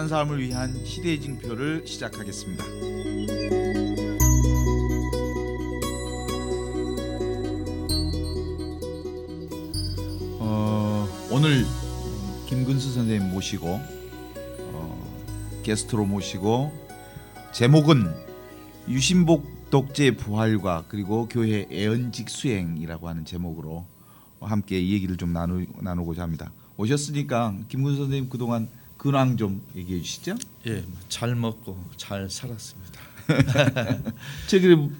가난한 사람을 위한 시대의 징표를 시작하겠습니다. 어, 오늘 김근수 선생님 모시고 어, 게스트로 모시고 제목은 유신복 독재 부활과 그리고 교회 애언직 수행이라고 하는 제목으로 함께 이 얘기를 좀 나누, 나누고자 합니다. 오셨으니까 김근수 선생님 그동안 근황 좀 얘기해 주시죠. 예, 잘 먹고 잘 살았습니다. 최근에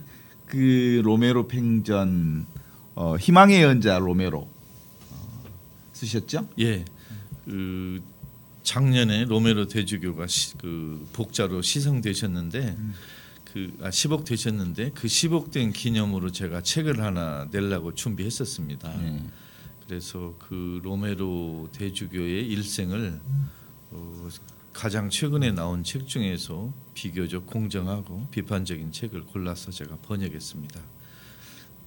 그 로메로 팽전 어, 희망의 연자 로메로 어, 쓰셨죠? 예, 그 작년에 로메로 대주교가 시, 그 복자로 시성되셨는데 그 아, 시복되셨는데 그 시복된 기념으로 제가 책을 하나 내려고 준비했었습니다. 네. 그래서 그 로메로 대주교의 일생을 어, 가장 최근에 나온 책 중에서 비교적 공정하고 비판적인 책을 골라서 제가 번역했습니다.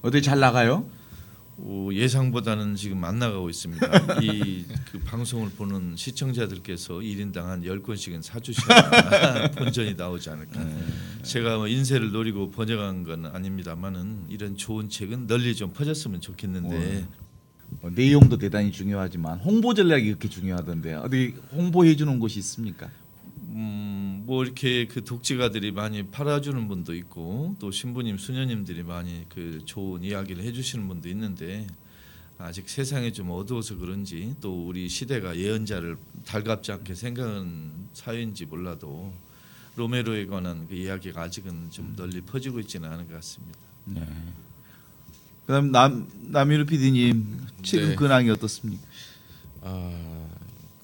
어디 잘 나가요? 어, 예상보다는 지금 안 나가고 있습니다. 이 그 방송을 보는 시청자들께서 1인당 한 10권씩은 사주셔야 본전이 나오지 않을까. 제가 뭐 인쇄를 노리고 번역한 건 아닙니다만은 이런 좋은 책은 널리 좀 퍼졌으면 좋겠는데 어, 내용도 대단히 중요하지만 홍보 전략이 그렇게 중요하던데 어디 홍보해 주는 곳이 있습니까? 음, 뭐 이렇게 그 독지가들이 많이 팔아주는 분도 있고 또 신부님 수녀님들이 많이 그 좋은 이야기를 해주시는 분도 있는데 아직 세상이 좀 어두워서 그런지 또 우리 시대가 예언자를 달갑지 않게 생각하는 사회인지 몰라도 로메로에 관한 그 이야기가 아직은 좀 널리 퍼지고 있지는 않은 것 같습니다. 네. 그다음 남 남유루 PD님 최근 네. 근황이 어떻습니까? 아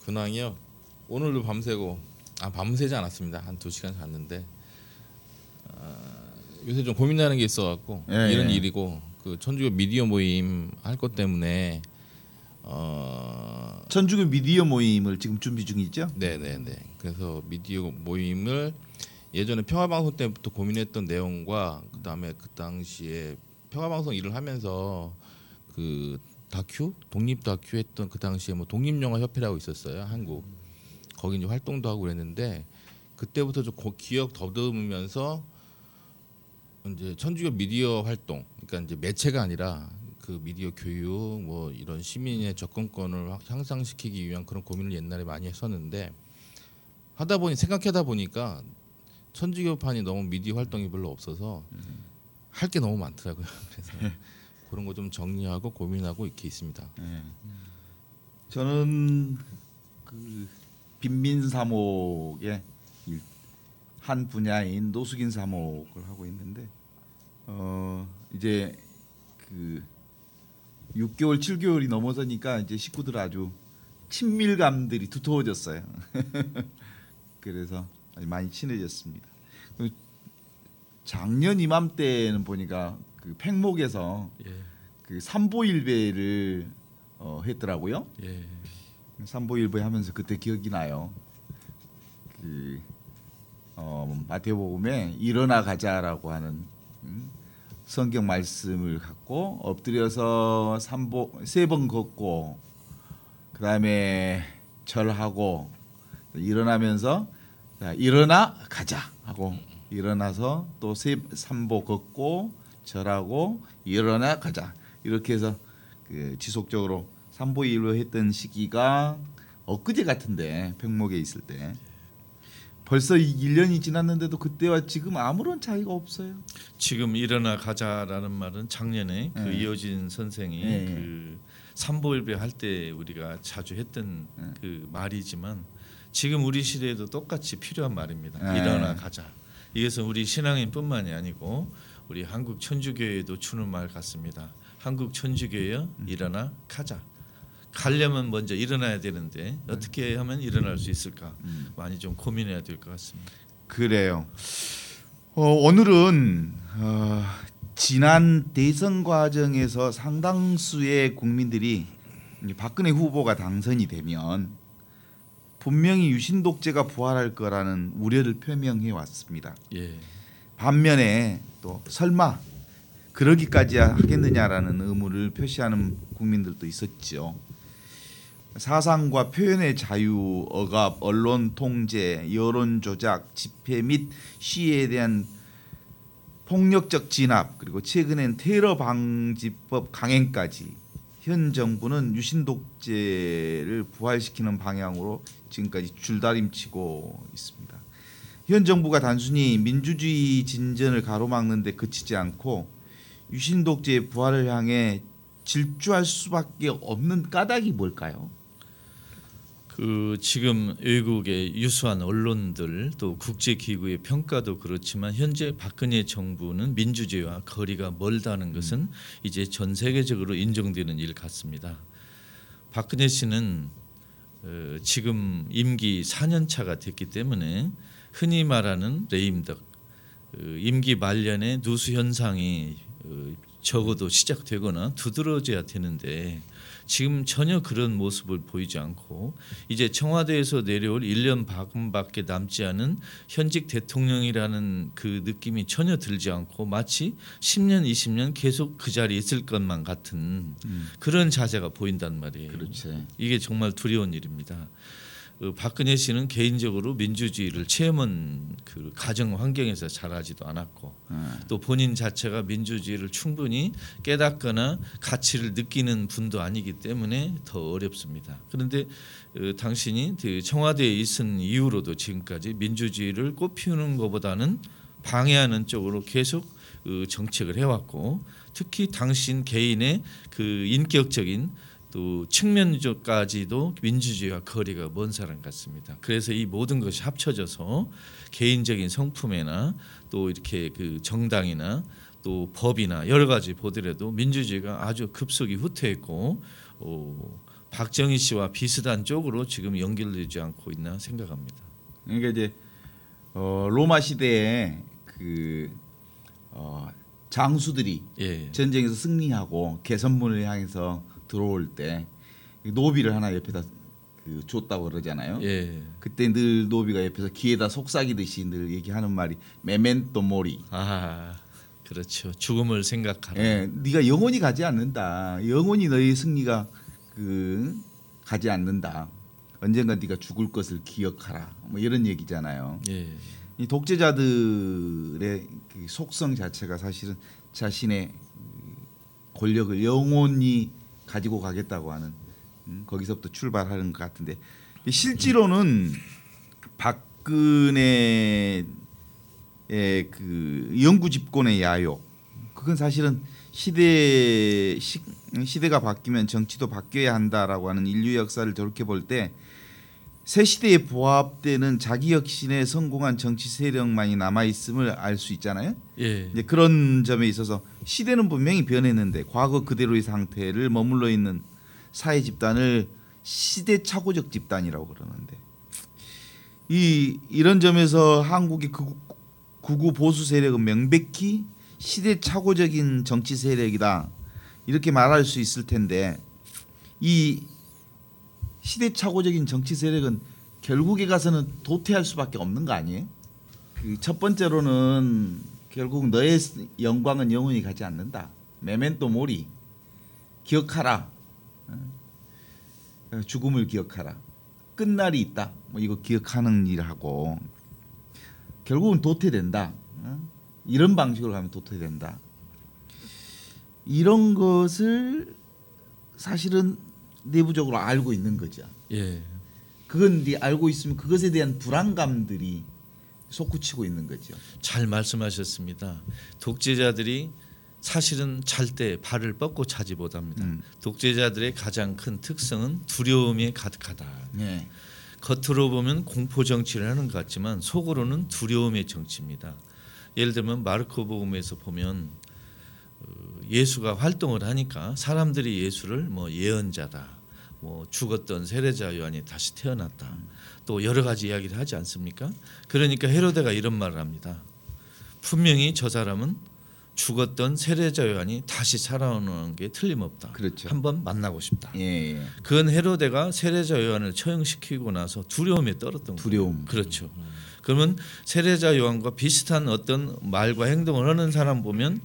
근황이요. 오늘도 밤새고 아 밤새지 않았습니다. 한 두 시간 잤는데 아, 요새 좀 고민하는 게 있어갖고 예, 이런 예. 일이고 그 천주교 미디어 모임 할 것 때문에 어 천주교 미디어 모임을 지금 준비 중이죠? 네네네. 그래서 미디어 모임을 예전에 평화방송 때부터 고민했던 내용과 그 다음에 그 당시에 평화방송 일을 하면서 그 다큐? 독립 다큐 했던 그 당시에 뭐 독립영화 협회라고 있었어요 한국. 거기 이제 활동도 하고 그랬는데 그때부터 좀 고- 기억 더듬으면서 이제 천주교 미디어 활동 그러니까 이제 매체가 아니라 그 미디어 교육 뭐 이런 시민의 접근권을 확- 향상시키기 위한 그런 고민을 옛날에 많이 했었는데 하다 보니 생각하다 보니까 천주교판이 너무 미디어 활동이 별로 없어서 할 게 너무 많더라고요. 그래서 그런 거 좀 정리하고 고민하고 이렇게 있습니다. 네. 저는 그 빈민 사목의 일- 한 분야인 노숙인 사목을 하고 있는데 어 이제 그 6개월 7개월이 넘어서니까 이제 식구들 아주 친밀감들이 두터워졌어요. 그래서 많이 친해졌습니다. 그 작년 이맘때는 보니까 그 팽목에서 예, 그 삼보일배를 어, 했더라고요. 예, 삼보일배 하면서 그때 기억이 나요. 그 어, 마태복음에 일어나 가자라고 하는 음, 성경 말씀을 갖고 엎드려서 삼보 세 번 걷고 그 다음에 절하고 일어나면서 자, 일어나 가자 하고 일어나서 또세 삼보 걷고 절하고 일어나 가자 이렇게 해서 그 지속적으로 삼보일로 했던 시기가 엊그제 같은데 백목에 있을 때 벌써 1년이 지났는데도 그때와 지금 아무런 차이가 없어요. 지금 일어나 가자라는 말은 작년에 그 네. 이호진 선생이 네. 그 삼보일배 할 때 우리가 자주 했던 네. 그 말이지만 지금 우리 시대에도 똑같이 필요한 말입니다. 네. 일어나 가자. 이것은 우리 신앙인뿐만이 아니고 우리 한국 천주교회도 주는 말 같습니다. 한국 천주교여 음. 일어나 가자. 가려면 먼저 일어나야 되는데 어떻게 하면 일어날 수 있을까 음. 많이 좀 고민해야 될 것 같습니다. 그래요. 어, 오늘은 어, 지난 대선 과정에서 상당수의 국민들이 이 박근혜 후보가 당선이 되면 분명히 유신 독재가 부활할 거라는 우려를 표명해 왔습니다. 예. 반면에 또 설마 그러기까지 하겠느냐라는 의무를 표시하는 국민들도 있었죠. 사상과 표현의 자유, 억압, 언론 통제, 여론 조작, 집회 및 시위에 대한 폭력적 진압 그리고 최근엔 테러 방지법 강행까지 현 정부는 유신 독재를 부활시키는 방향으로 지금까지 줄다림치고 있습니다. 현 정부가 단순히 민주주의 진전을 가로막는 데 그치지 않고 유신 독재의 부활을 향해 질주할 수밖에 없는 까닭이 뭘까요? 그 지금 외국의 유수한 언론들 또 국제 기구의 평가도 그렇지만 현재 박근혜 정부는 민주주의와 거리가 멀다는 것은 이제 전 세계적으로 인정되는 일 같습니다. 박근혜 씨는 어, 지금 임기 4년 차가 됐기 때문에 흔히 말하는 레임덕 어, 임기 말년에 누수 현상이 어, 적어도 시작되거나 두드러져야 되는데 지금 전혀 그런 모습을 보이지 않고 이제 청와대에서 내려올 1년 반밖에 남지 않은 현직 대통령이라는 그 느낌이 전혀 들지 않고 마치 10년 20년 계속 그 자리에 있을 것만 같은 그런 자세가 보인단 말이에요. 그렇지. 이게 정말 두려운 일입니다. 어, 박근혜 씨는 개인적으로 민주주의를 체험한 그 가정 환경에서 자라지도 않았고 또 본인 자체가 민주주의를 충분히 깨닫거나 가치를 느끼는 분도 아니기 때문에 더 어렵습니다. 그런데 어, 당신이 그 청와대에 있은 이후로도 지금까지 민주주의를 꽃피우는 것보다는 방해하는 쪽으로 계속 어, 정책을 해왔고 특히 당신 개인의 그 인격적인 또 측면적까지도 민주주의와 거리가 먼 사람 같습니다. 그래서 이 모든 것이 합쳐져서 개인적인 성품에나 또 이렇게 그 정당이나 또 법이나 여러 가지 보더라도 민주주의가 아주 급속히 후퇴했고 어, 박정희 씨와 비슷한 쪽으로 지금 연결되지 않고 있나 생각합니다. 그러니까 이제 어, 로마 시대에 그 어, 장수들이 예. 전쟁에서 승리하고 개선문을 향해서 들어올 때 노비를 하나 옆에다 그 줬다고 그러잖아요. 예. 그때 늘 노비가 옆에서 귀에다 속삭이듯이 늘 얘기하는 말이 메멘토 모리. 아 그렇죠. 죽음을 생각하라. 예, 네가 영원히 가지 않는다. 영원히 너의 승리가 그 가지 않는다. 언젠가 네가 죽을 것을 기억하라. 뭐 이런 얘기잖아요. 예. 이 독재자들의 그 속성 자체가 사실은 자신의 권력을 영원히 가지고 가겠다고 하는 음, 거기서부터 출발하는 것 같은데. 실제로는 박근혜의 그 영구 집권의 야욕 그건 사실은 시대 시, 시대가 바뀌면 정치도 바뀌어야 한다라고 하는 인류 역사를 돌이켜 볼때 새 시대에 부합되는 자기 혁신에 성공한 정치 세력만이 남아 있음을 알 수 있잖아요. 예. 이제 그런 점에 있어서 시대는 분명히 변했는데 과거 그대로의 상태를 머물러 있는 사회 집단을 시대착오적 집단이라고 그러는데 이 이런 점에서 한국의 극우, 극우 보수 세력은 명백히 시대착오적인 정치 세력이다 이렇게 말할 수 있을 텐데 이 시대착오적인 정치 세력은 결국에 가서는 도태할 수밖에 없는 거 아니에요? 그 첫 번째로는 결국 너의 영광은 영원히 가지 않는다. 메멘토 모리. 기억하라. 어? 죽음을 기억하라. 끝날이 있다. 뭐 이거 기억하는 일하고 결국은 도태된다. 어? 이런 방식으로 가면 도태된다. 이런 것을 사실은 내부적으로 알고 있는 거죠. 예. 그건 네 알고 있으면 그것에 대한 불안감들이 솟구치고 있는 거죠. 잘 말씀하셨습니다. 독재자들이 사실은 잘 때 발을 뻗고 차지 못합니다. 음. 독재자들의 가장 큰 특성은 두려움에 가득하다. 네. 겉으로 보면 공포 정치를 하는 것 같지만 속으로는 두려움의 정치입니다. 예를 들면 마르코 복음에서 보면 어, 예수가 활동을 하니까 사람들이 예수를 뭐 예언자다, 뭐 죽었던 세례자 요한이 다시 태어났다, 또 여러 가지 이야기를 하지 않습니까? 그러니까 헤로데가 이런 말을 합니다. 분명히 저 사람은 죽었던 세례자 요한이 다시 살아오는 게 틀림없다. 그렇죠. 한번 만나고 싶다. 예, 예. 그건 헤로데가 세례자 요한을 처형시키고 나서 두려움에 떨었던 거예요. 두려움. 그렇죠. 그러면 세례자 요한과 비슷한 어떤 말과 행동을 하는 사람 보면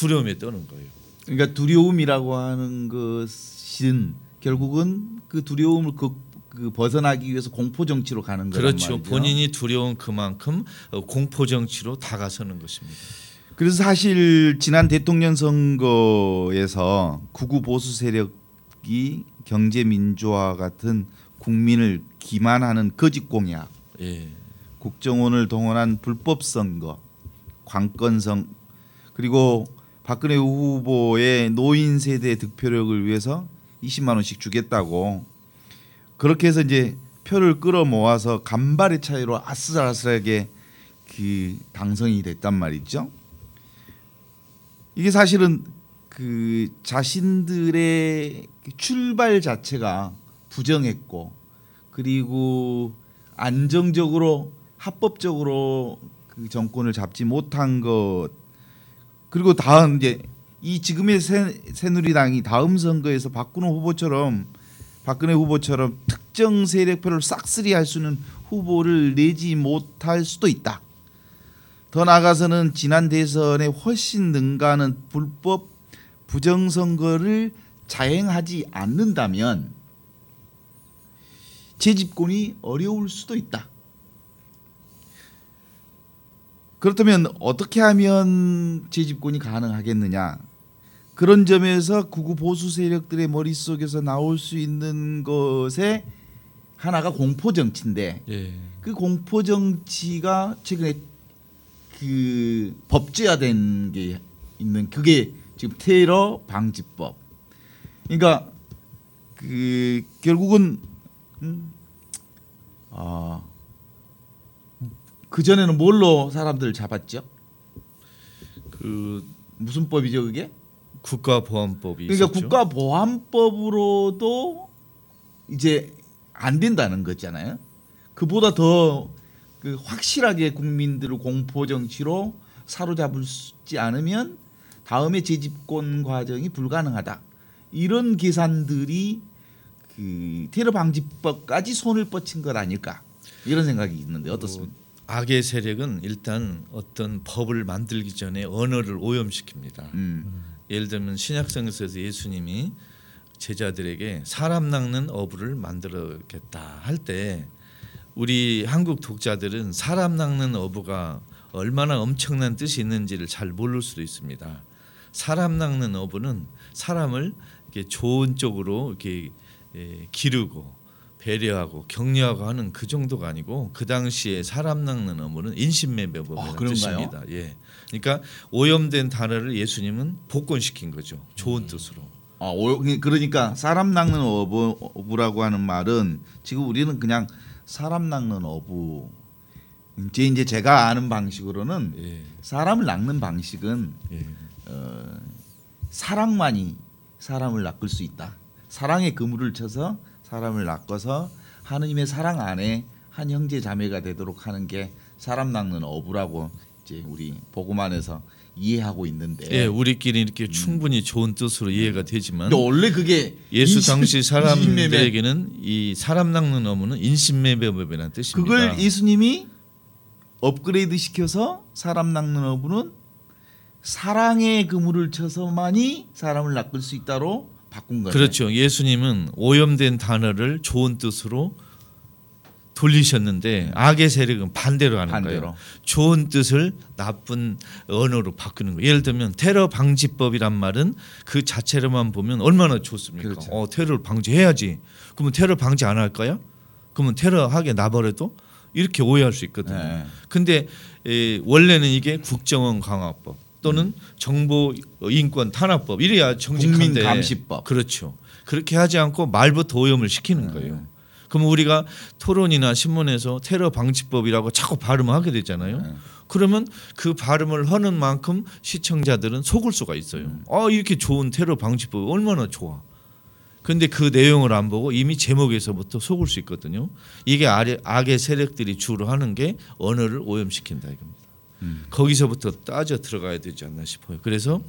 두려움에 떠는 거예요. 그러니까 두려움이라고 하는 것은 결국은 그 두려움을 그, 그 벗어나기 위해서 공포 정치로 가는 거란 그렇죠. 말이죠. 본인이 두려운 그만큼 어, 공포 정치로 다가서는 것입니다. 그래서 사실 지난 대통령 선거에서 구구 보수 세력이 경제 민주화 같은 국민을 기만하는 거짓 공약, 예. 국정원을 동원한 불법 선거, 관건성 그리고 박근혜 후보의 노인 세대 득표력을 위해서 20만 원씩 주겠다고 그렇게 해서 이제 표를 끌어 모아서 간발의 차이로 아슬아슬하게 그 당선이 됐단 말이죠. 이게 사실은 그 자신들의 출발 자체가 부정했고 그리고 안정적으로 합법적으로 그 정권을 잡지 못한 것 그리고 다음 이제 이 지금의 새, 새누리당이 다음 선거에서 박근혜 후보처럼 박근혜 후보처럼 특정 세력표를 싹쓸이 할 수 있는 후보를 내지 못할 수도 있다. 더 나아가서는 지난 대선에 훨씬 능가하는 불법 부정선거를 자행하지 않는다면 재집권이 어려울 수도 있다. 그렇다면 어떻게 하면 재집권이 가능하겠느냐? 그런 점에서 구구 보수 세력들의 머릿속에서 나올 수 있는 것에 하나가 공포 정치인데 예. 그 공포 정치가 최근에 그 법제화된 게 있는 그게 지금 테러 방지법. 그러니까 그 결국은 음, 아, 그 전에는 뭘로 사람들을 잡았죠? 그 무슨 법이죠 그게? 국가보안법이 그러니까 있었죠. 국가보안법으로도 이제 안 된다는 거잖아요. 그보다 더 그 확실하게 국민들을 공포 정치로 사로잡을 수 있지 않으면 다음에 재집권 과정이 불가능하다. 이런 계산들이 그 테러 방지법까지 손을 뻗친 것 아닐까 이런 생각이 있는데 어떻습니까? 악의 세력은 일단 어떤 법을 만들기 전에 언어를 오염시킵니다. 음, 예를 들면 신약성에서 예수님이 제자들에게 사람 낚는 어부를 만들어겠다 할 때 우리 한국 독자들은 사람 낚는 어부가 얼마나 엄청난 뜻이 있는지를 잘 모를 수도 있습니다. 사람 낚는 어부는 사람을 이렇게 좋은 쪽으로 이렇게 예, 기르고 배려하고 격려하고 하는 그 정도가 아니고 그 당시에 사람 낚는 어부는 인신매매법이라는 아? 뜻입니다. 예. 그러니까 오염된 단어를 예수님은 복권시킨 거죠. 좋은 뜻으로. 아, 오- 그러니까 사람 낚는 어부, 어부라고 하는 말은 지금 우리는 그냥 사람 낚는 어부. 이제 이제 제가 아는 방식으로는 예. 사람을 낚는 방식은 예. 어, 사랑만이 사람을 낚을 수 있다. 사랑의 그물을 쳐서 사람을 낚아서 하느님의 사랑 안에 한 형제 자매가 되도록 하는 게 사람 낚는 어부라고 이제 우리 복음안에서 이해하고 있는데. 예, 우리끼리 이렇게 충분히 좋은 뜻으로 이해가 되지만 원래 그게 예수 인신- 당시. 사람들에게는 이 사람 낚는 어무는 인신매매법이라는 뜻입니다. 그걸 예수님이 업그레이드 시켜서 사람 낚는 어부는 사랑의 그물을 쳐서만이 사람을 낚을 수 있다로 바꾼 거예요. 그렇죠. 예수님은 오염된 단어를 좋은 뜻으로 돌리셨는데 악의 세력은 반대로 하는 반대로. 거예요. 좋은 뜻을 나쁜 언어로 바꾸는 거예요. 예를 들면 테러 방지법이란 말은 그 자체로만 보면 얼마나 좋습니까? 그렇죠. 어, 테러를 방지해야지. 그러면 테러 방지 안 할까요? 그러면 테러하게 나버려도 이렇게 오해할 수 있거든요. 네. 근데 에, 원래는 이게 국정원 강화법 또는 정보 인권 탄압법 이래야 정직한데 국민 감시법. 그렇죠. 그렇게 하지 않고 말부터 오염을 시키는 네. 거예요. 그럼 우리가 토론이나 신문에서 테러 방지법이라고 자꾸 발음을 하게 되잖아요. 네. 그러면 그 발음을 하는 만큼 시청자들은 속을 수가 있어요. 음. 아 이렇게 좋은 테러 방지법 얼마나 좋아. 근데 그 내용을 안 보고 이미 제목에서부터 속을 수 있거든요. 이게 악의 세력들이 주로 하는 게 언어를 오염시킨다 이겁니다. 음. 거기서부터 따져 들어가야 되지 않나 싶어요. 그래서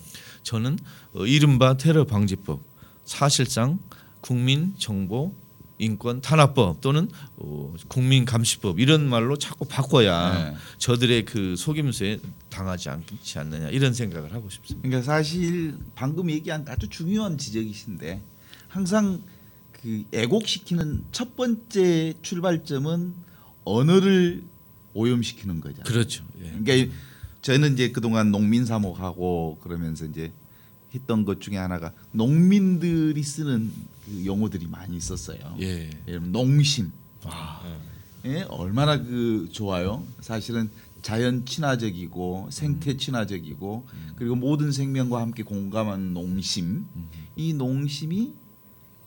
저는 어, 이른바 테러 방지법 사실상 국민 정보 인권 탄압법 또는 어, 국민 감시법 이런 말로 자꾸 바꿔야 네. 저들의 그 속임수에 당하지 않지 않느냐 이런 생각을 하고 싶습니다. 그러니까 사실 방금 얘기한 아주 중요한 지적이신데 항상 그 애곡시키는 첫 번째 출발점은 언어를 오염시키는 거잖아요. 그렇죠. 예. 그러니까 저는 이제 그동안 농민 사목하고 그러면서 이제 했던 것 중에 하나가 농민들이 쓰는 그 용어들이 많이 있었어요. 예. 예를 농심. 아, 예, 얼마나 그 좋아요. 사실은 자연 친화적이고 생태 친화적이고 그리고 모든 생명과 함께 공감하는 농심. 이 농심이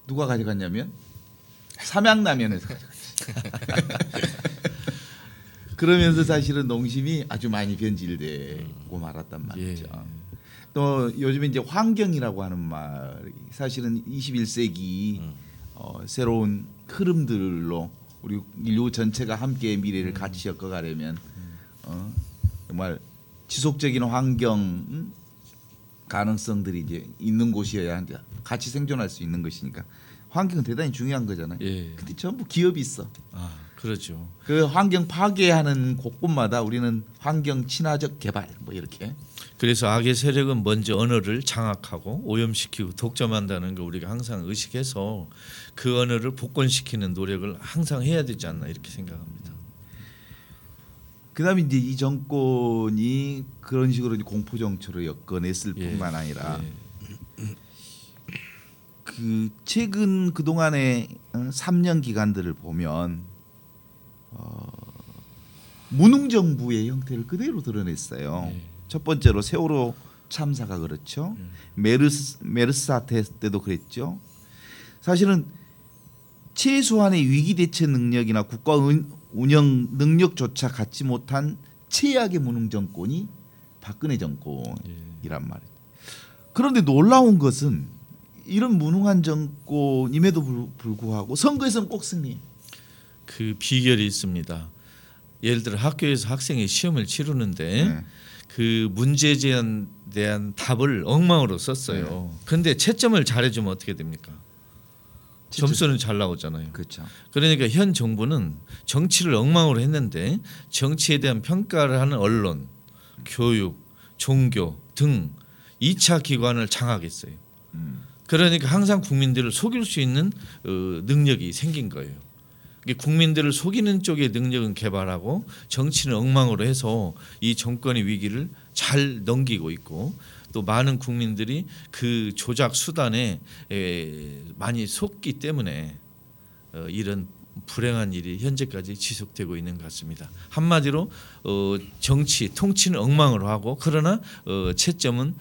누가 가져갔냐면 삼양라면에서 가져갔어요. 그러면서 사실은 농심이 아주 많이 변질되고 말았단 말이죠. 예. 또 요즘에 이제 환경이라고 하는 말이 사실은 21세기 어, 새로운 흐름들로 우리 인류 전체가 함께 미래를 같이 엮어가려면 어, 정말 지속적인 환경 음, 가능성들이 이제 있는 곳이어야 이제 같이 생존할 수 있는 것이니까 환경은 대단히 중요한 거잖아요. 예. 근데 전부 기업이 있어. 아, 그렇죠. 그 환경 파괴하는 곳곳마다 우리는 환경 친화적 개발 뭐 이렇게 그래서 악의 세력은 먼저 언어를 장악하고 오염시키고 독점한다는 걸 우리가 항상 의식해서 그 언어를 복권시키는 노력을 항상 해야 되지 않나 이렇게 생각합니다. 그다음에 이제 이 정권이 그런 식으로 공포 정처를 엮어냈을 예. 뿐만 아니라 예. 그 최근 그 동안의 3년 기간들을 보면 어, 무능 정부의 형태를 그대로 드러냈어요. 예. 첫 번째로 세월호 참사가 그렇죠. 음. 메르스 메르스 사태 때도 그랬죠. 사실은 최소한의 위기 대처 능력이나 국가 운- 운영 능력조차 갖지 못한 최악의 무능 정권이 박근혜 정권이란 예. 말이에요. 그런데 놀라운 것은 이런 무능한 정권임에도 불- 불구하고 선거에서는 꼭 승리. 그 비결이 있습니다. 예를 들어 학교에서 학생이 시험을 치르는데 네. 그 문제에 대한 답을 엉망으로 썼어요. 그런데 채점을 잘해주면 어떻게 됩니까? 점수는 잘 나오잖아요. 그렇죠. 그러니까 현 정부는 정치를 엉망으로 했는데 정치에 대한 평가를 하는 언론, 교육, 종교 등 2차 기관을 장악했어요. 음. 그러니까 항상 국민들을 속일 수 있는 어, 능력이 생긴 거예요. 국민들을 속이는 쪽의 능력은 개발하고 정치는 엉망으로 해서 이 정권의 위기를 잘 넘기고 있고 또 많은 국민들이 그 조작 수단에 에, 많이 속기 때문에 어, 이런 불행한 일이 현재까지 지속되고 있는 것 같습니다. 한마디로 어, 정치 통치는 엉망으로 하고 그러나 어, 채점은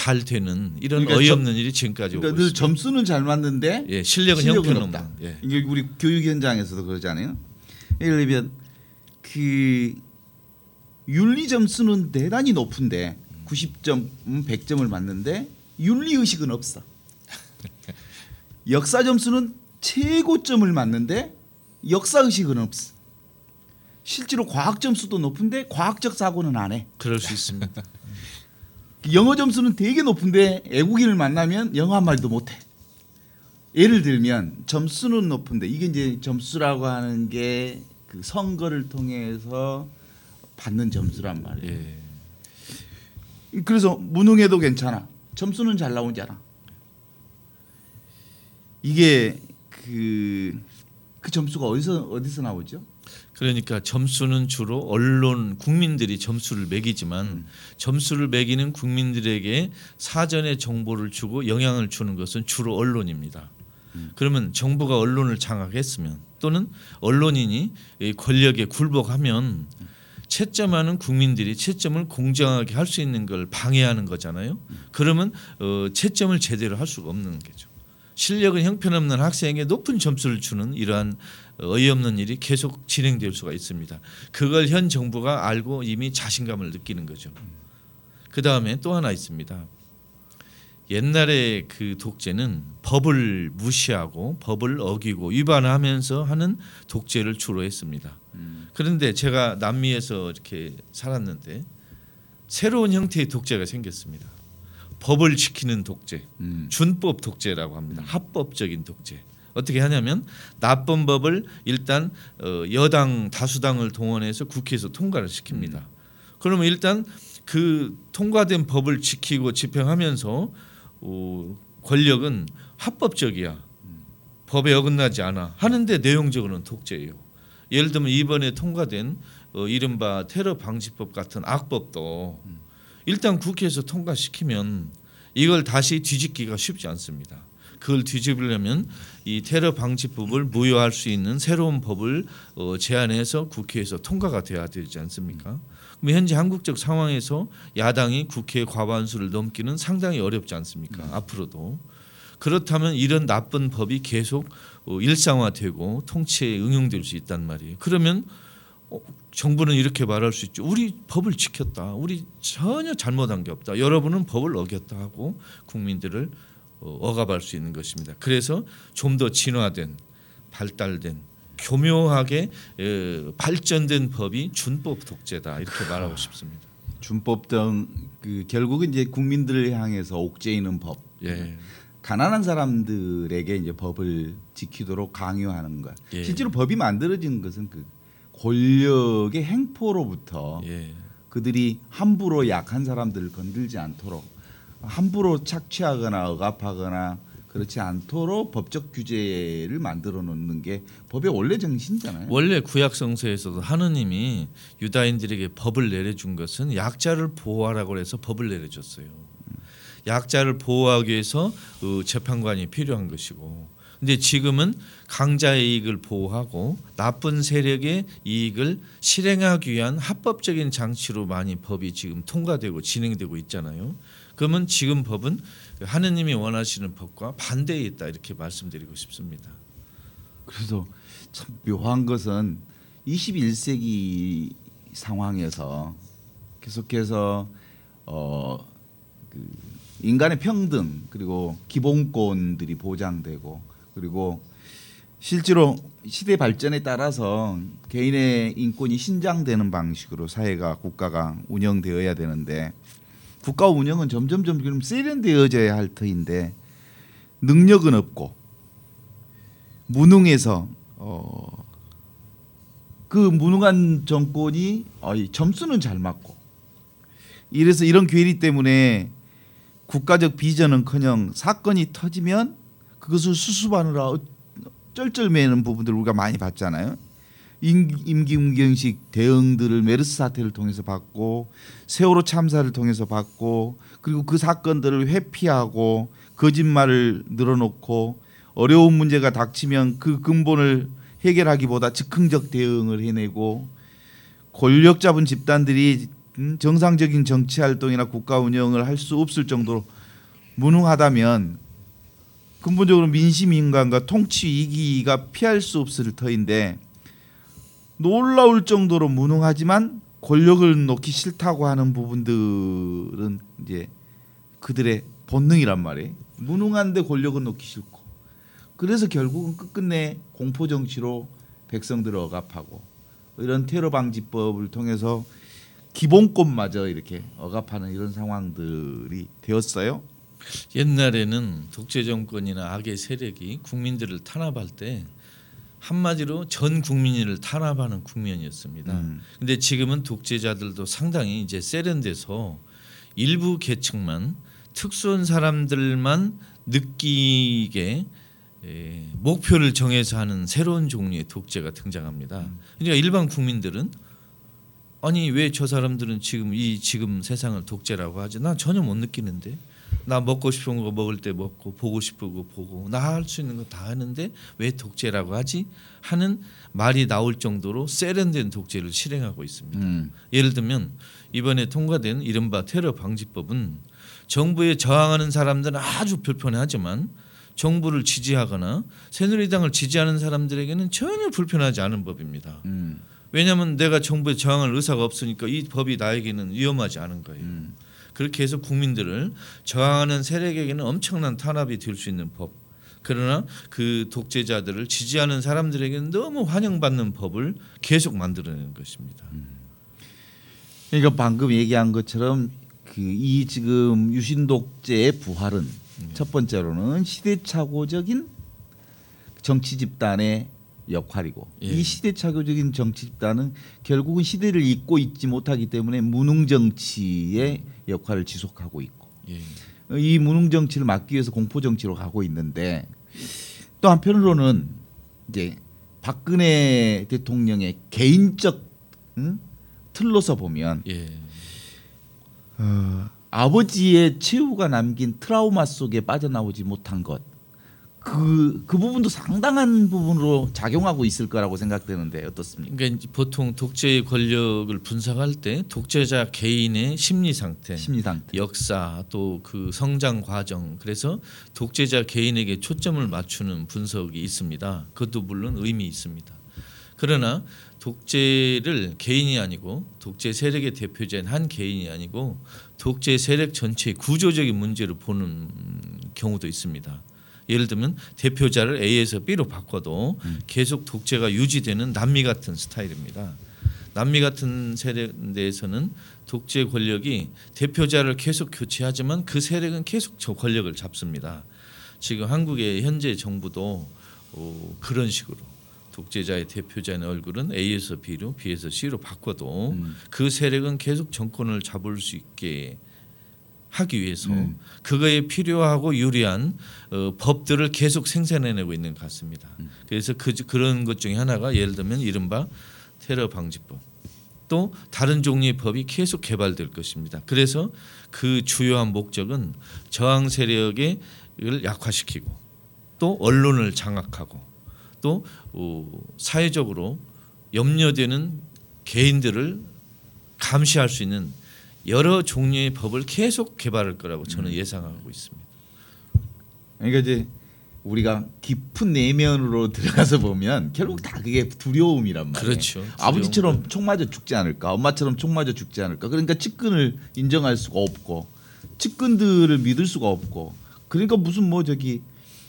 잘 되는 이런 그러니까 어이없는 일이 지금까지 오고 그러니까 늘 있습니다. 점수는 잘 맞는데 예, 실력은, 실력은 형편없는. 없다. 예. 이게 우리 교육 현장에서도 그러잖아요. 예를 들면 그 윤리 점수는 대단히 높은데 90점, 100점을 맞는데 윤리 의식은 없어. 역사 점수는 최고점을 맞는데 역사 의식은 없어. 실제로 과학 점수도 높은데 과학적 사고는 안 해. 그럴 수 있습니다. 영어 점수는 되게 높은데 애국인을 만나면 영어 한 마디도 못해. 예를 들면 점수는 높은데 이게 이제 점수라고 하는 게 그 선거를 통해서 받는 점수란 말이에요. 예. 그래서 무능해도 괜찮아. 점수는 잘 나오잖아. 이게 그, 그 점수가 어디서 어디서 나오죠? 그러니까 점수는 주로 언론 국민들이 점수를 매기지만 음. 점수를 매기는 국민들에게 사전에 정보를 주고 영향을 주는 것은 주로 언론입니다. 음. 그러면 정부가 언론을 장악했으면 또는 언론인이 이 권력에 굴복하면 채점하는 국민들이 채점을 공정하게 할 수 있는 걸 방해하는 거잖아요. 그러면 어, 채점을 제대로 할 수가 없는 거죠. 실력은 형편없는 학생에게 높은 점수를 주는 이러한 어이없는 일이 계속 진행될 수가 있습니다. 그걸 현 정부가 알고 이미 자신감을 느끼는 거죠. 그 다음에 또 하나 있습니다. 옛날에 그 독재는 법을 무시하고 법을 어기고 위반하면서 하는 독재를 주로 했습니다. 그런데 제가 남미에서 이렇게 살았는데 새로운 형태의 독재가 생겼습니다. 법을 지키는 독재. 음. 준법 독재라고 합니다. 합법적인 독재. 어떻게 하냐면 나쁜 법을 일단 어, 여당 다수당을 동원해서 국회에서 통과를 시킵니다. 그러면 일단 그 통과된 법을 지키고 집행하면서 어, 권력은 합법적이야. 법에 어긋나지 않아 하는데 내용적으로는 독재예요. 예를 들면 이번에 통과된 어, 이른바 테러 방지법 같은 악법도 일단 국회에서 통과시키면 이걸 다시 뒤집기가 쉽지 않습니다. 그걸 뒤집으려면 이 테러 방지법을 무효할 수 있는 새로운 법을 어, 제안해서 국회에서 통과가 돼야 되지 않습니까? 그럼 현재 한국적 상황에서 야당이 국회 과반수를 넘기는 상당히 어렵지 않습니까? 앞으로도 그렇다면 이런 나쁜 법이 계속 어, 일상화되고 통치에 응용될 수 있단 말이에요. 그러면 어, 정부는 이렇게 말할 수 있죠. 우리 법을 지켰다. 우리 전혀 잘못한 게 없다. 여러분은 법을 어겼다 하고 국민들을 어, 억압할 수 있는 것입니다. 그래서 좀 더 진화된 발달된 교묘하게 에, 발전된 법이 준법 독재다 이렇게 말하고 싶습니다. 준법 등그 결국은 이제 국민들을 향해서 옥죄이는 법. 예. 가난한 사람들에게 이제 법을 지키도록 강요하는 것. 예. 실제로 법이 만들어진 것은 그 권력의 행포로부터 예. 그들이 함부로 약한 사람들을 건들지 않도록 함부로 착취하거나 억압하거나 그렇지 않도록 법적 규제를 만들어 놓는 게 법의 원래 정신이잖아요. 원래 구약 성서에서도 하느님이 유다인들에게 법을 내려준 것은 약자를 보호하라고 해서 법을 내려줬어요. 약자를 보호하기 위해서 어, 재판관이 필요한 것이고, 근데 지금은 강자의 이익을 보호하고 나쁜 세력의 이익을 실행하기 위한 합법적인 장치로 많이 법이 지금 통과되고 진행되고 있잖아요. 그러면 지금 법은 하느님이 원하시는 법과 반대에 있다 이렇게 말씀드리고 싶습니다. 그래서 참 묘한 것은 21세기 상황에서 계속해서 어, 그 인간의 평등 그리고 기본권들이 보장되고 그리고 실제로 시대 발전에 따라서 개인의 인권이 신장되는 방식으로 사회가 국가가 운영되어야 되는데 국가 운영은 점점점 지금 세련되어져야 할 터인데 능력은 없고 무능해서 어, 그 무능한 정권이 어이, 점수는 잘 맞고 이래서 이런 괴리 때문에 국가적 비전은커녕 사건이 터지면 그것을 수습하느라 쩔쩔매는 부분들 우리가 많이 봤잖아요. 임, 임기응경식 대응들을 메르스 사태를 통해서 받고 세월호 참사를 통해서 받고 그리고 그 사건들을 회피하고 거짓말을 늘어놓고 어려운 문제가 닥치면 그 근본을 해결하기보다 즉흥적 대응을 해내고 권력 잡은 집단들이 음, 정상적인 정치 활동이나 국가 운영을 할 수 없을 정도로 무능하다면 근본적으로 민심 인간과 통치 위기가 피할 수 없을 터인데 놀라울 정도로 무능하지만 권력을 놓기 싫다고 하는 부분들은 이제 그들의 본능이란 말이에요. 무능한데 권력은 놓기 싫고 그래서 결국은 끝끝내 공포 정치로 백성들을 억압하고 이런 테러 방지법을 통해서 기본권마저 이렇게 억압하는 이런 상황들이 되었어요. 옛날에는 독재 정권이나 악의 세력이 국민들을 탄압할 때 한마디로 전 국민을 탄압하는 국면이었습니다. 음. 근데 지금은 독재자들도 상당히 이제 세련돼서 일부 계층만 특수한 사람들만 느끼게 에, 목표를 정해서 하는 새로운 종류의 독재가 등장합니다. 그러니까 일반 국민들은 아니 왜 저 사람들은 지금 이 지금 세상을 독재라고 하지? 나 전혀 못 느끼는데. 나 먹고 싶은 거 먹을 때 먹고 보고 싶은 거 보고 나 할 수 있는 거 다 하는데 왜 독재라고 하지? 하는 말이 나올 정도로 세련된 독재를 실행하고 있습니다. 음. 예를 들면 이번에 통과된 이른바 테러 방지법은 정부에 저항하는 사람들은 아주 불편하지만 정부를 지지하거나 새누리당을 지지하는 사람들에게는 전혀 불편하지 않은 법입니다. 음. 왜냐하면 내가 정부에 저항할 의사가 없으니까 이 법이 나에게는 위험하지 않은 거예요. 음. 그렇게 해서 국민들을 저항하는 세력에게는 엄청난 탄압이 될 수 있는 법. 그러나 그 독재자들을 지지하는 사람들에게는 너무 환영받는 법을 계속 만들어내는 것입니다. 그러니까 방금 얘기한 것처럼 그 이 지금 유신 독재의 부활은 첫 번째로는 시대착오적인 정치 집단의 역할이고 예. 이 시대착오적인 정치 집단은 결국은 시대를 잇고 있지 못하기 때문에 무능 정치의 역할을 지속하고 있고 예. 이 무능 정치를 막기 위해서 공포 정치로 가고 있는데 또 한편으로는 이제 박근혜 대통령의 개인적 응? 틀로서 보면 예. 어, 아버지의 최후가 남긴 트라우마 속에 빠져나오지 못한 것. 그, 그 부분도 상당한 부분으로 작용하고 있을 거라고 생각되는데 어떻습니까? 그러니까 보통 독재의 권력을 분석할 때 독재자 개인의 심리 상태, 심리 상태. 역사 또 그 성장 과정 그래서 독재자 개인에게 초점을 맞추는 분석이 있습니다. 그것도 물론 의미 있습니다. 그러나 독재를 개인이 아니고 독재 세력의 대표자인 한 개인이 아니고 독재 세력 전체의 구조적인 문제를 보는 경우도 있습니다. 예를 들면 대표자를 A에서 B로 바꿔도 계속 독재가 유지되는 남미 같은 스타일입니다. 남미 같은 세력에서는 독재 권력이 대표자를 계속 교체하지만 그 세력은 계속 저 권력을 잡습니다. 지금 한국의 현재 정부도 어, 그런 식으로 독재자의 대표자의 얼굴은 A에서 B로 B에서 C로 바꿔도 음. 그 세력은 계속 정권을 잡을 수 있게 하기 위해서 음. 그거에 필요하고 유리한 어, 법들을 계속 생산해내고 있는 것 같습니다. 그래서 그 그런 것 중에 하나가 예를 들면 이른바 테러 방지법 또 다른 종류의 법이 계속 개발될 것입니다. 그래서 그 주요한 목적은 저항 세력을 약화시키고 또 언론을 장악하고 또 어, 사회적으로 염려되는 개인들을 감시할 수 있는 여러 종류의 법을 계속 개발할 거라고 저는 예상하고 있습니다. 그러니까 이제 우리가 깊은 내면으로 들어가서 보면 결국 다 그게 두려움이란 말이에요. 그렇죠. 아버지처럼 총 맞아 죽지 않을까, 엄마처럼 총 맞아 죽지 않을까. 그러니까 측근을 인정할 수가 없고, 측근들을 믿을 수가 없고, 그러니까 무슨 뭐 저기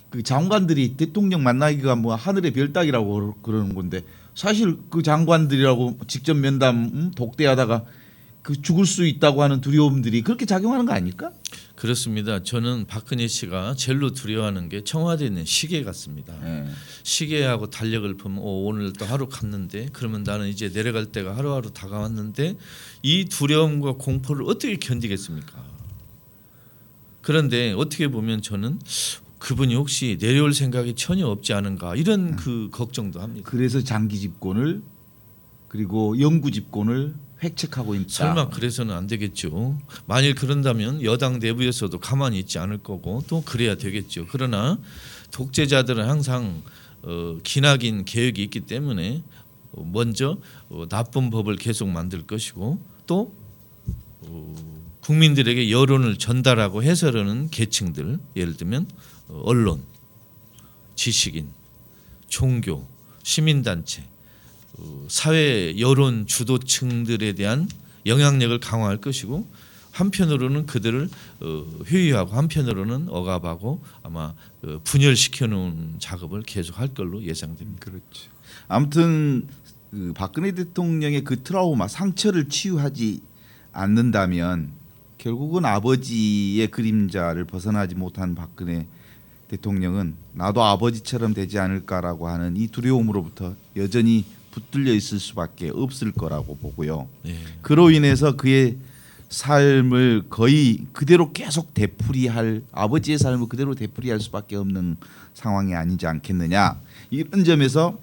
그 장관들이 대통령 만나기가 뭐 하늘의 별 따기라고 그러는 건데 사실 그 장관들이라고 직접 면담 음, 독대하다가 그 죽을 수 있다고 하는 두려움들이 그렇게 작용하는 거 아닐까? 그렇습니다. 저는 박근혜 씨가 제일로 두려워하는 게 청와대에 있는 시계 같습니다. 예. 시계하고 달력을 보면 어, 오늘 또 하루 갔는데 그러면 나는 이제 내려갈 때가 하루하루 다가왔는데 이 두려움과 공포를 어떻게 견디겠습니까? 그런데 어떻게 보면 저는 그분이 혹시 내려올 생각이 전혀 없지 않은가 이런 그 걱정도 합니다. 그래서 장기 집권을 그리고 영구 집권을 획책하고 있다. 설마 그래서는 안 되겠죠. 만일 그런다면 여당 내부에서도 가만히 있지 않을 거고 또 그래야 되겠죠. 그러나 독재자들은 항상 어, 기나긴 계획이 있기 때문에 어, 먼저 어, 나쁜 법을 계속 만들 것이고 또 어, 국민들에게 여론을 전달하고 해설하는 계층들 예를 들면 어, 언론, 지식인, 종교, 시민단체 어, 사회 여론 주도층들에 대한 영향력을 강화할 것이고 한편으로는 그들을 어, 회유하고 한편으로는 억압하고 아마 어, 분열시켜 놓은 작업을 계속 할 걸로 예상됩니다. 그렇죠. 아무튼 그 박근혜 대통령의 그 트라우마 상처를 치유하지 않는다면 결국은 아버지의 그림자를 벗어나지 못한 박근혜 대통령은 나도 아버지처럼 되지 않을까라고 하는 이 두려움으로부터 여전히 붙들려 있을 수밖에 없을 거라고 보고요. 예. 그로 인해서 그의 삶을 거의 그대로 계속 되풀이할 아버지의 삶을 그대로 되풀이할 수밖에 없는 상황이 아니지 않겠느냐 이런 점에서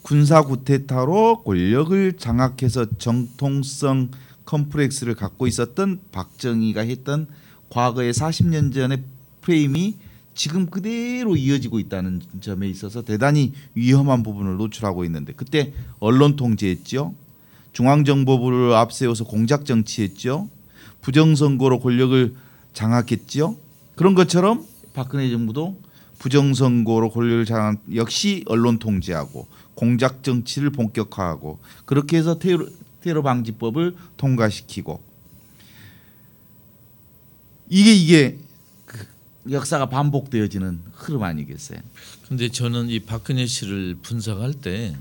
군사 구테타로 권력을 장악해서 정통성 컴플렉스를 갖고 있었던 박정희가 했던 과거의 40년 전의 프레임이 지금 그대로 이어지고 있다는 점에 있어서 대단히 위험한 부분을 노출하고 있는데 그때 언론 통제했죠. 중앙정보부를 앞세워서 공작 정치했죠. 부정선거로 권력을 장악했죠. 그런 것처럼 박근혜 정부도 부정선거로 권력을 장악 역시 언론 통제하고 공작 정치를 본격화하고 그렇게 해서 테러, 테러 방지법을 통과시키고 이게 이게 그 역사가 반복되어지는 흐름 아니겠어요? 근데 저는 이 박근혜 씨를 분석할 때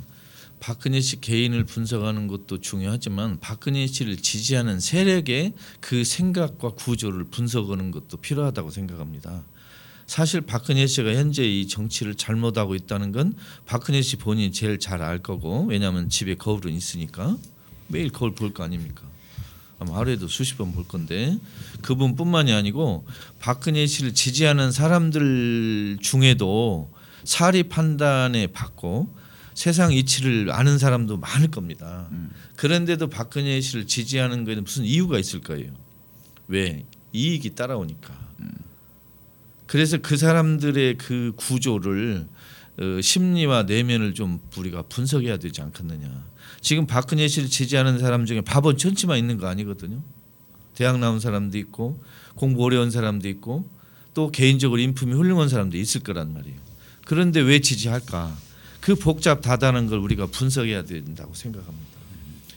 박근혜 씨 개인을 분석하는 것도 중요하지만 박근혜 씨를 지지하는 세력의 그 생각과 구조를 분석하는 것도 필요하다고 생각합니다. 사실 박근혜 씨가 현재 이 정치를 잘못하고 있다는 건 박근혜 씨 본인이 제일 잘 알 거고 왜냐하면 집에 거울은 있으니까 매일 거울 볼 거 아닙니까? 아마 하루에도 수십 번 볼 건데 그분뿐만이 아니고 박근혜 씨를 지지하는 사람들 중에도 사리 판단에 받고 세상 이치를 아는 사람도 많을 겁니다. 그런데도 박근혜 씨를 지지하는 것에는 무슨 이유가 있을 거예요. 왜 이익이 따라오니까. 그래서 그 사람들의 그 구조를 어, 심리와 내면을 좀 우리가 분석해야 되지 않겠느냐. 지금 박근혜 씨를 지지하는 사람 중에 바보 천치만 있는 거 아니거든요. 대학 나온 사람도 있고 공부 오래 한 사람도 있고 또 개인적으로 인품이 훌륭한 사람도 있을 거란 말이에요. 그런데 왜 지지할까? 그 복잡 다단한 걸 우리가 분석해야 된다고 생각합니다.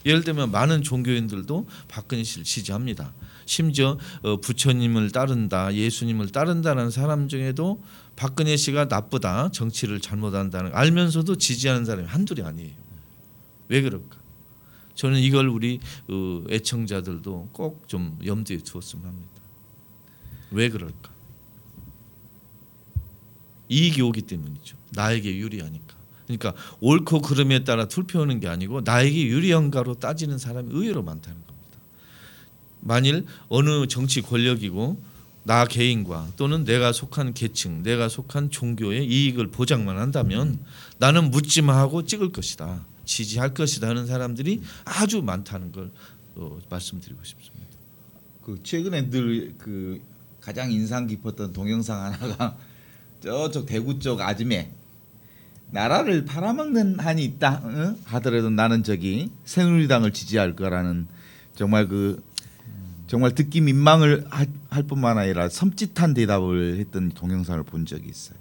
예를 들면 많은 종교인들도 박근혜 씨를 지지합니다. 심지어 어, 부처님을 따른다, 예수님을 따른다는 사람 중에도 박근혜 씨가 나쁘다, 정치를 잘못한다는 걸 알면서도 지지하는 사람이 한둘이 아니에요. 왜 그럴까? 저는 이걸 우리 어, 애청자들도 꼭 좀 염두에 두었으면 합니다. 왜 그럴까? 이익이 오기 때문이죠. 나에게 유리하니까. 그러니까 옳고 그름에 따라 투표하는 게 아니고 나에게 유리한가로 따지는 사람이 의외로 많다는 겁니다. 만일 어느 정치 권력이고 나 개인과 또는 내가 속한 계층, 내가 속한 종교의 이익을 보장만 한다면 나는 묻지마 하고 찍을 것이다. 지지할 것이다 하는 사람들이 아주 많다는 걸 어, 말씀드리고 싶습니다. 그 최근에 늘 그 가장 인상 깊었던 동영상 하나가 저쪽 대구 쪽 아줌에 나라를 팔아먹는 한이 있다 응? 하더라도 나는 저기 새누리당을 지지할 거라는 정말 그 정말 듣기 민망을 할, 할 뿐만 아니라 섬찟한 대답을 했던 동영상을 본 적이 있어요.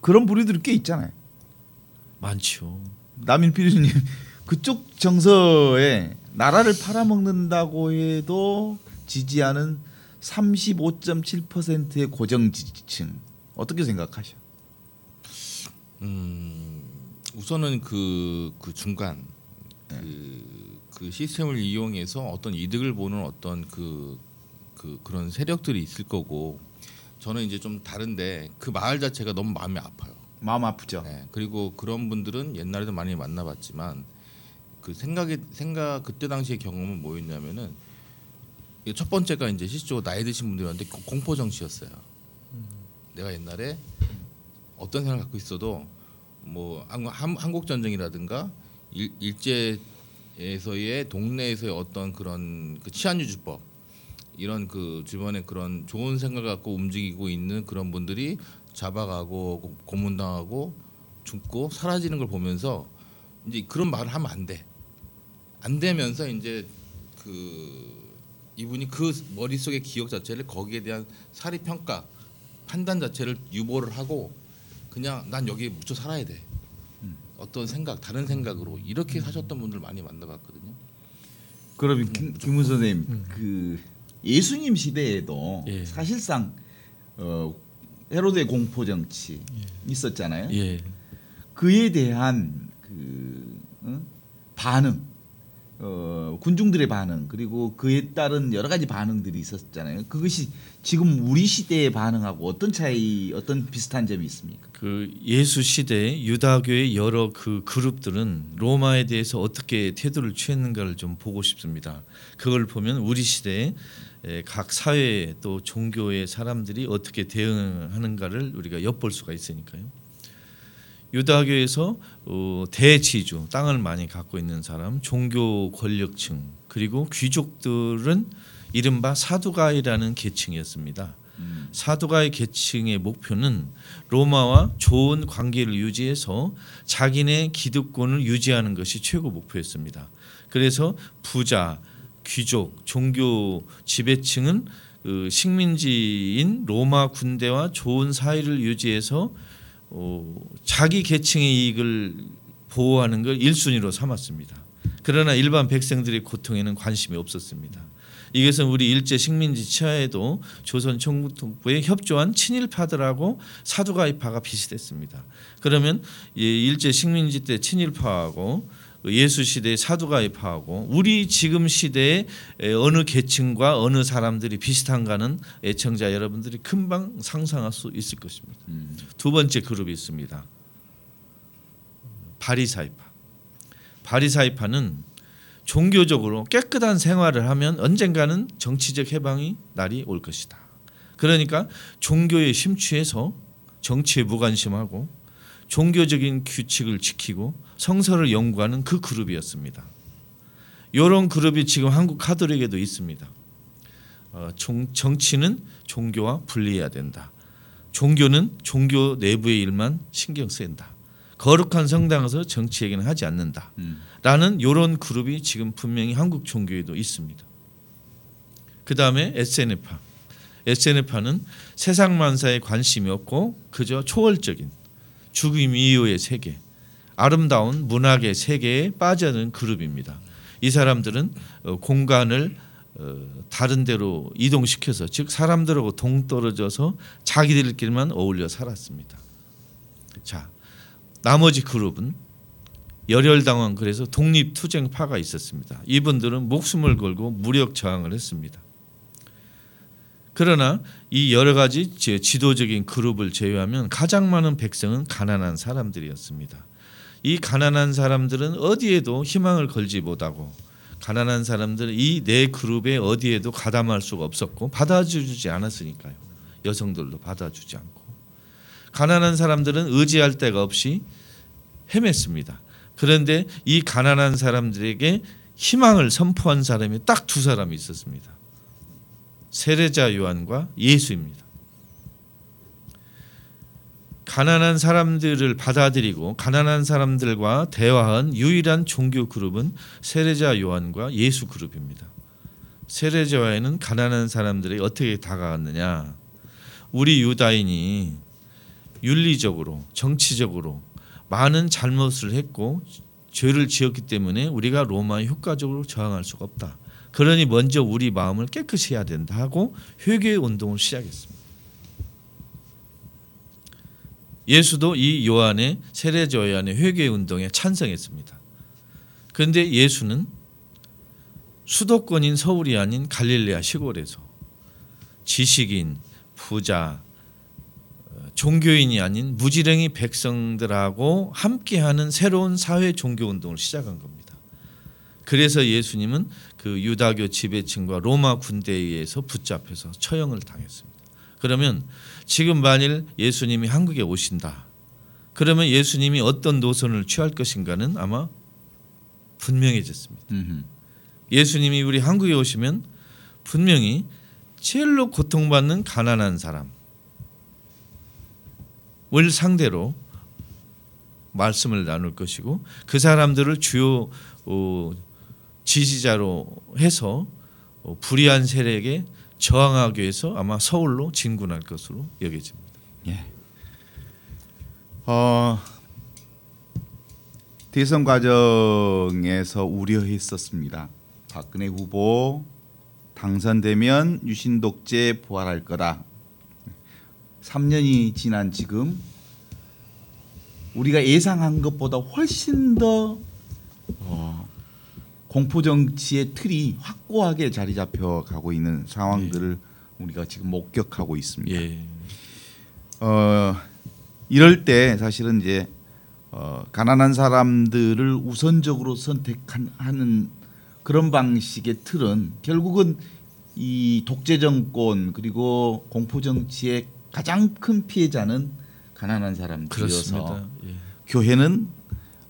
그런 부류들이 꽤 있잖아요. 많죠. 남인 피디님 그쪽 정서에 나라를 팔아먹는다고 해도 지지하는 35.7%의 고정 지지층 어떻게 생각하셔? 음, 우선은 그, 그 중간 그, 그 시스템을 이용해서 어떤 이득을 보는 어떤 그, 그 그런 세력들이 있을 거고 저는 이제 좀 다른데 그 마을 자체가 너무 마음이 아파요. 마음 아프죠. 네, 그리고 그런 분들은 옛날에도 많이 만나봤지만 그 생각이 생각 그때 당시의 경험은 뭐였냐면은 첫 번째가 이제 실제로 나이 드신 분들한테 고- 공포 정치였어요. 내가 옛날에 어떤 생각을 갖고 있어도 뭐 한- 한국 전쟁이라든가 일, 일제에서의 동네에서의 어떤 그런 그 치안 유지법 이런 그 주변에 그런 좋은 생각을 갖고 움직이고 있는 그런 분들이 잡아가고 고- 고문당하고 죽고 사라지는 걸 보면서 이제 그런 말을 하면 안 돼. 안 되면서 이제 그 이분이 그 머릿속의 기억 자체를 거기에 대한 사리 평가 판단 자체를 유보를 하고 그냥 난 여기에 묻혀 살아야 돼. 어떤 생각 다른 생각으로 이렇게 사셨던 분들 많이 만나봤거든요. 그럼 김, 김훈 선생님 그 예수님 시대에도 예. 사실상 어, 헤로데 공포 정치 있었잖아요. 예. 그에 대한 그 어? 반응, 어, 군중들의 반응 그리고 그에 따른 여러 가지 반응들이 있었잖아요. 그것이 지금 우리 시대의 반응하고 어떤 차이, 어떤 비슷한 점이 있습니까? 그 예수 시대 유다교의 여러 그 그룹들은 로마에 대해서 어떻게 태도를 취했는가를 좀 보고 싶습니다. 그걸 보면 우리 시대에 에, 각 사회 또 종교의 사람들이 어떻게 대응하는가를 우리가 엿볼 수가 있으니까요. 유다교에서 어, 대지주 땅을 많이 갖고 있는 사람, 종교 권력층 그리고 귀족들은 이른바 사두가이라는 계층이었습니다. 사두가의 계층의 목표는 로마와 좋은 관계를 유지해서 자기네 기득권을 유지하는 것이 최고 목표였습니다. 그래서 부자, 귀족, 종교 지배층은 그 식민지인 로마 군대와 좋은 사이를 유지해서 어, 자기 계층의 이익을 보호하는 걸 1순위로 삼았습니다. 그러나 일반 백성들의 고통에는 관심이 없었습니다. 이것은 우리 일제 식민지 치하에도 조선 총독부에 협조한 친일파들하고 사두가이파가 비슷했습니다. 그러면 이 일제 식민지 때 친일파하고 예수 시대의 사두가이파하고 우리 지금 시대의 어느 계층과 어느 사람들이 비슷한가는 애청자 여러분들이 금방 상상할 수 있을 것입니다. 두 번째 그룹이 있습니다. 바리사이파. 바리사이파는 종교적으로 깨끗한 생활을 하면 언젠가는 정치적 해방이 날이 올 것이다. 그러니까 종교에 심취해서 정치에 무관심하고 종교적인 규칙을 지키고 성서를 연구하는 그 그룹이었습니다. 이런 그룹이 지금 한국 카톨릭에도 있습니다. 어, 종, 정치는 종교와 분리해야 된다. 종교는 종교 내부의 일만 신경 쓴다. 거룩한 성당에서 정치 얘기는 하지 않는다. 음. 라는 이런 그룹이 지금 분명히 한국 종교에도 있습니다. 그 다음에 SNF파. SNF파는 세상 만사에 관심이 없고 그저 초월적인 죽음 이후의 세계, 아름다운 문학의 세계에 빠져든 그룹입니다. 이 사람들은 어, 공간을 어, 다른 데로 이동시켜서 즉 사람들하고 동떨어져서 자기들끼리만 어울려 살았습니다. 자, 나머지 그룹은 열혈당원 그래서 독립투쟁파가 있었습니다. 이분들은 목숨을 걸고 무력 저항을 했습니다. 그러나 이 여러 가지 지- 지도적인 그룹을 제외하면 가장 많은 백성은 가난한 사람들이었습니다. 이 가난한 사람들은 어디에도 희망을 걸지 못하고 가난한 사람들은 이 네 그룹에 어디에도 가담할 수가 없었고 받아주지 않았으니까요. 여성들도 받아주지 않고 가난한 사람들은 의지할 데가 없이 헤맸습니다. 그런데 이 가난한 사람들에게 희망을 선포한 사람이 딱 두 사람이 있었습니다. 세례자 요한과 예수입니다. 가난한 사람들을 받아들이고 가난한 사람들과 대화한 유일한 종교 그룹은 세례자 요한과 예수 그룹입니다. 세례자 요한은 가난한 사람들에게 어떻게 다가갔느냐? 우리 유다인이 윤리적으로 정치적으로 많은 잘못을 했고 죄를 지었기 때문에 우리가 로마에 효과적으로 저항할 수가 없다. 그러니 먼저 우리 마음을 깨끗이 해야 된다 하고 회개 운동을 시작했습니다. 예수도 이 요한의 세례자 요한의 회개 운동에 찬성했습니다. 그런데 예수는 수도권인 서울이 아닌 갈릴레아 시골에서 지식인, 부자, 어, 종교인이 아닌 무지랭이 백성들하고 함께하는 새로운 사회 종교 운동을 시작한 겁니다. 그래서 예수님은 그 유다교 지배층과 로마 군대에 의해서 붙잡혀서 처형을 당했습니다. 그러면 지금 만일 예수님이 한국에 오신다. 그러면 예수님이 어떤 노선을 취할 것인가는 아마 분명해졌습니다. 음흠. 예수님이 우리 한국에 오시면 분명히 제일로 고통받는 가난한 사람을 상대로 말씀을 나눌 것이고 그 사람들을 주요 어, 지지자로 해서 어, 불의한 세력에 저항하기 위해서 아마 서울로 진군할 것으로 여겨집니다. 예. 어, 대선 과정에서 우려했었습니다. 박근혜 후보 당선되면 유신 독재 부활할 거다. 3년이 지난 지금 우리가 예상한 것보다 훨씬 더 어, 공포 정치의 틀이 확고하게 자리 잡혀 가고 있는 상황들을 우리가 지금 목격하고 있습니다. 예. 어 이럴 때 사실은 이제 어, 가난한 사람들을 우선적으로 선택하는 그런 방식의 틀은 결국은 이 독재 정권 그리고 공포 정치의 가장 큰 피해자는 가난한 사람들이어서. 예. 교회는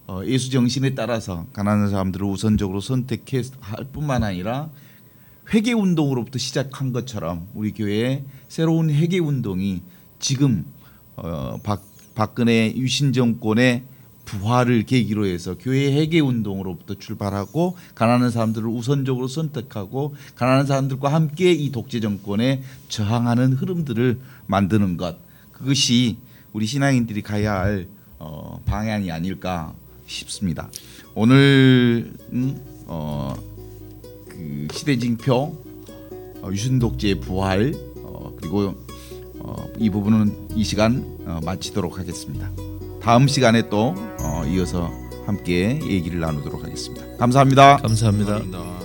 어, 예수 정신에 따라서 가난한 사람들을 우선적으로 선택할 뿐만 아니라 회개 운동으로부터 시작한 것처럼 우리 교회의 새로운 회개 운동이 지금 어, 박, 박근혜 유신 정권의 부활을 계기로 해서 교회 회개 운동으로부터 출발하고 가난한 사람들을 우선적으로 선택하고 가난한 사람들과 함께 이 독재 정권에 저항하는 흐름들을 만드는 것. 그것이 우리 신앙인들이 가야 할 어, 방향이 아닐까 싶습니다. 오늘은 어, 그 시대징표 어, 유신독재의 부활 어, 그리고 어, 이 부분은 이 시간 어, 마치도록 하겠습니다. 다음 시간에 또 어, 이어서 함께 얘기를 나누도록 하겠습니다. 감사합니다. 감사합니다. 감사합니다.